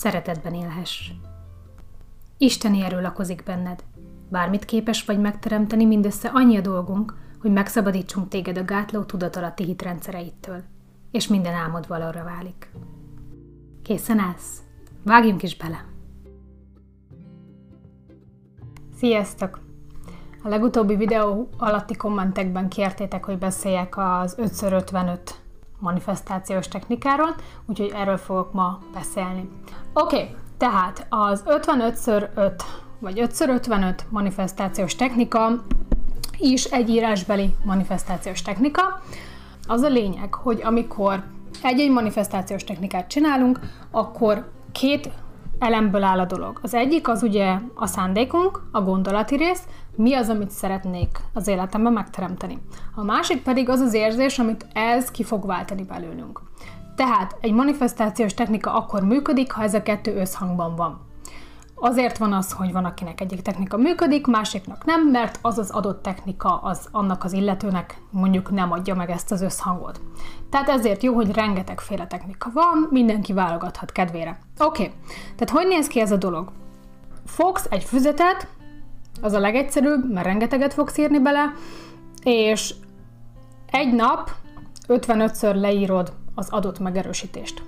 szeretetben élhess. Isteni erő lakozik benned. Bármit képes vagy megteremteni, mindössze annyi a dolgunk, hogy megszabadítsunk téged a gátló tudatalatti hitrendszereittől, és minden álmod valóra válik. Készen állsz? Vágjunk is bele! Sziasztok! A legutóbbi videó alatti kommentekben kértétek, hogy beszéljek az 5x55 manifestációs technikáról, úgyhogy erről fogok ma beszélni. Oké, okay, tehát az 55x5 vagy 5x55 manifestációs technika is egy írásbeli manifestációs technika. Az a lényeg, hogy amikor egy-egy manifestációs technikát csinálunk, akkor két elemből áll a dolog. Az egyik az ugye a szándékunk, a gondolati rész, mi az, amit szeretnék az életemben megteremteni. A másik pedig az az érzés, amit ez ki fog váltani belőlünk. Tehát egy manifestációs technika akkor működik, ha ez a kettő összhangban van. Azért van az, hogy van, akinek egyik technika működik, másiknak nem, mert az az adott technika az annak az illetőnek mondjuk nem adja meg ezt az összhangot. Tehát ezért jó, hogy rengetegféle technika van, mindenki válogathat kedvére. Oké, okay. tehát hogy néz ki ez a dolog? Fogsz egy füzetet, az a legegyszerűbb, mert rengeteget fogsz írni bele, és egy nap 55-ször leírod az adott megerősítést.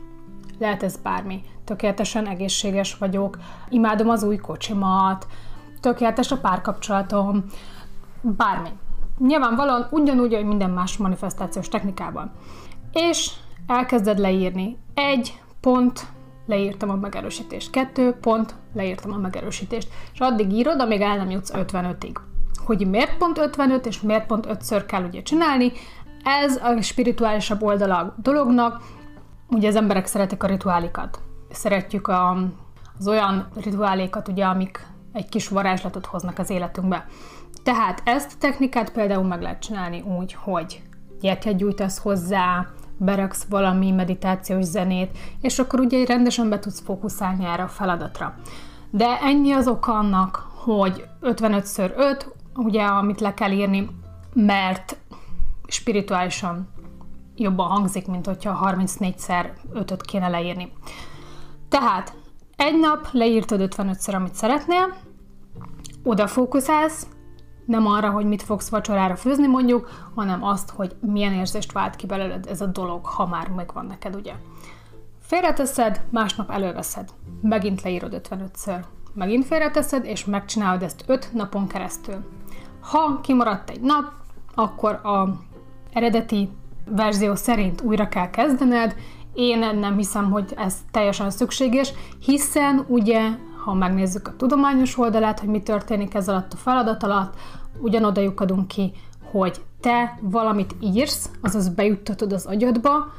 Lehet ez bármi. Tökéletesen egészséges vagyok, imádom az új kocsimat, tökéletes a párkapcsolatom, bármi. Nyilvánvalóan ugyanúgy, hogy minden más manifestációs technikában. És elkezded leírni. Egy pont, leírtam a megerősítést. Kettő pont, leírtam a megerősítést. És addig írod, amíg el nem jutsz 55-ig. Hogy miért pont 55, és miért pont 5-ször kell ugye csinálni, ez a spirituálisabb oldala a dolognak, ugye az emberek szeretik a rituálikat. Szeretjük a, az olyan rituálékat, ugye, amik egy kis varázslatot hoznak az életünkbe. Tehát ezt a technikát például meg lehet csinálni úgy, hogy gyertyát gyújtasz hozzá, beraksz valami meditációs zenét, és akkor ugye rendesen be tudsz fókuszálni erre a feladatra. De ennyi az oka annak, hogy 55x5, ugye, amit le kell írni, mert spirituálisan jobban hangzik, mint hogyha 34-szer 5-öt kéne leírni. Tehát egy nap leírtad 55-szer, amit szeretnél, oda fókuszálsz, nem arra, hogy mit fogsz vacsorára főzni mondjuk, hanem azt, hogy milyen érzést vált ki belőled ez a dolog, ha már megvan neked, ugye. Félreteszed, másnap előveszed. Megint leírod 55-ször. Megint félreteszed, és megcsinálod ezt 5 napon keresztül. Ha kimaradt egy nap, akkor a eredeti verzió szerint újra kell kezdened. Én nem hiszem, hogy ez teljesen szükséges, hiszen ugye, ha megnézzük a tudományos oldalát, hogy mi történik ez alatt a feladat alatt, ugyanoda lyukadunk ki, hogy te valamit írsz, azaz bejuttatod az agyadba,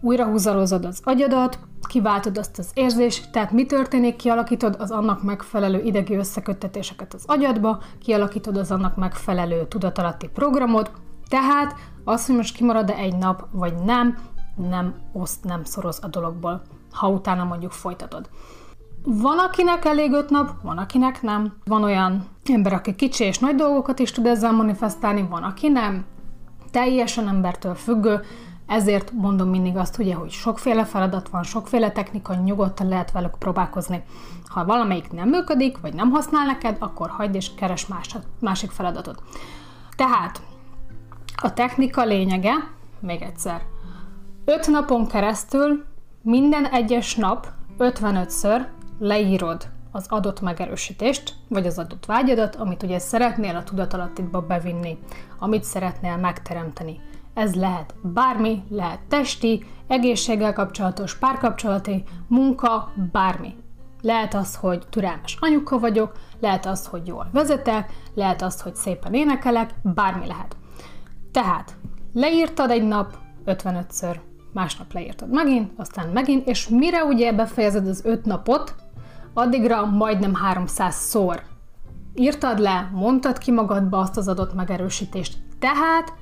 újra húzalozod az agyadat, kiváltod azt az érzést, tehát mi történik, kialakítod az annak megfelelő idegi összeköttetéseket az agyadba, kialakítod az annak megfelelő tudatalatti programot, tehát az, hogy most kimarad-e egy nap, vagy nem, nem oszt, nem szoroz a dologból, ha utána mondjuk folytatod. Van, akinek elég öt nap, van, akinek nem. Van olyan ember, aki kicsi és nagy dolgokat is tud ezzel manifestálni, van, aki nem. Teljesen embertől függő, ezért mondom mindig azt, ugye, hogy sokféle feladat van, sokféle technika, nyugodtan lehet velük próbálkozni. Ha valamelyik nem működik, vagy nem használ neked, akkor hagyd és keres más, másik feladatot. Tehát a technika lényege, még egyszer, 5 napon keresztül minden egyes nap 55-ször leírod az adott megerősítést, vagy az adott vágyadat, amit ugye szeretnél a tudatalattidba bevinni, amit szeretnél megteremteni. Ez lehet bármi, lehet testi, egészséggel kapcsolatos, párkapcsolati, munka, bármi. Lehet az, hogy türelmes anyuka vagyok, lehet az, hogy jól vezetek, lehet az, hogy szépen énekelek, bármi lehet. Tehát leírtad egy nap 55-ször, másnap leírtad megint, aztán megint, és mire ugye befejezed az öt napot, addigra majdnem 300 szor írtad le, mondtad ki magadba azt az adott megerősítést. Tehát,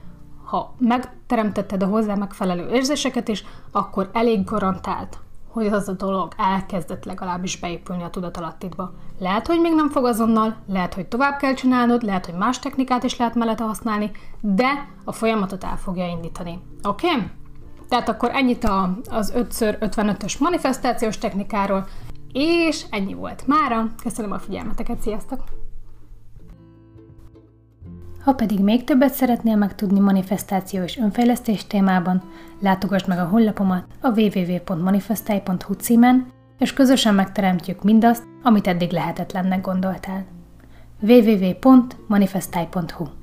ha megteremtetted a hozzá megfelelő érzéseket is, akkor elég garantált, hogy az a dolog elkezdett legalábbis beépülni a tudatalattidba. Lehet, hogy még nem fog azonnal, lehet, hogy tovább kell csinálnod, lehet, hogy más technikát is lehet mellette használni, de a folyamatot el fogja indítani. Oké? Okay? Tehát akkor ennyit a, az 5x55-ös manifestációs technikáról, és ennyi volt mára. Köszönöm a figyelmeteket, sziasztok! Ha pedig még többet szeretnél megtudni manifestáció és önfejlesztés témában, látogass meg a honlapomat a www.manifestai.hu címen, és közösen megteremtjük mindazt, amit eddig lehetetlennek gondoltál. www.manifestai.hu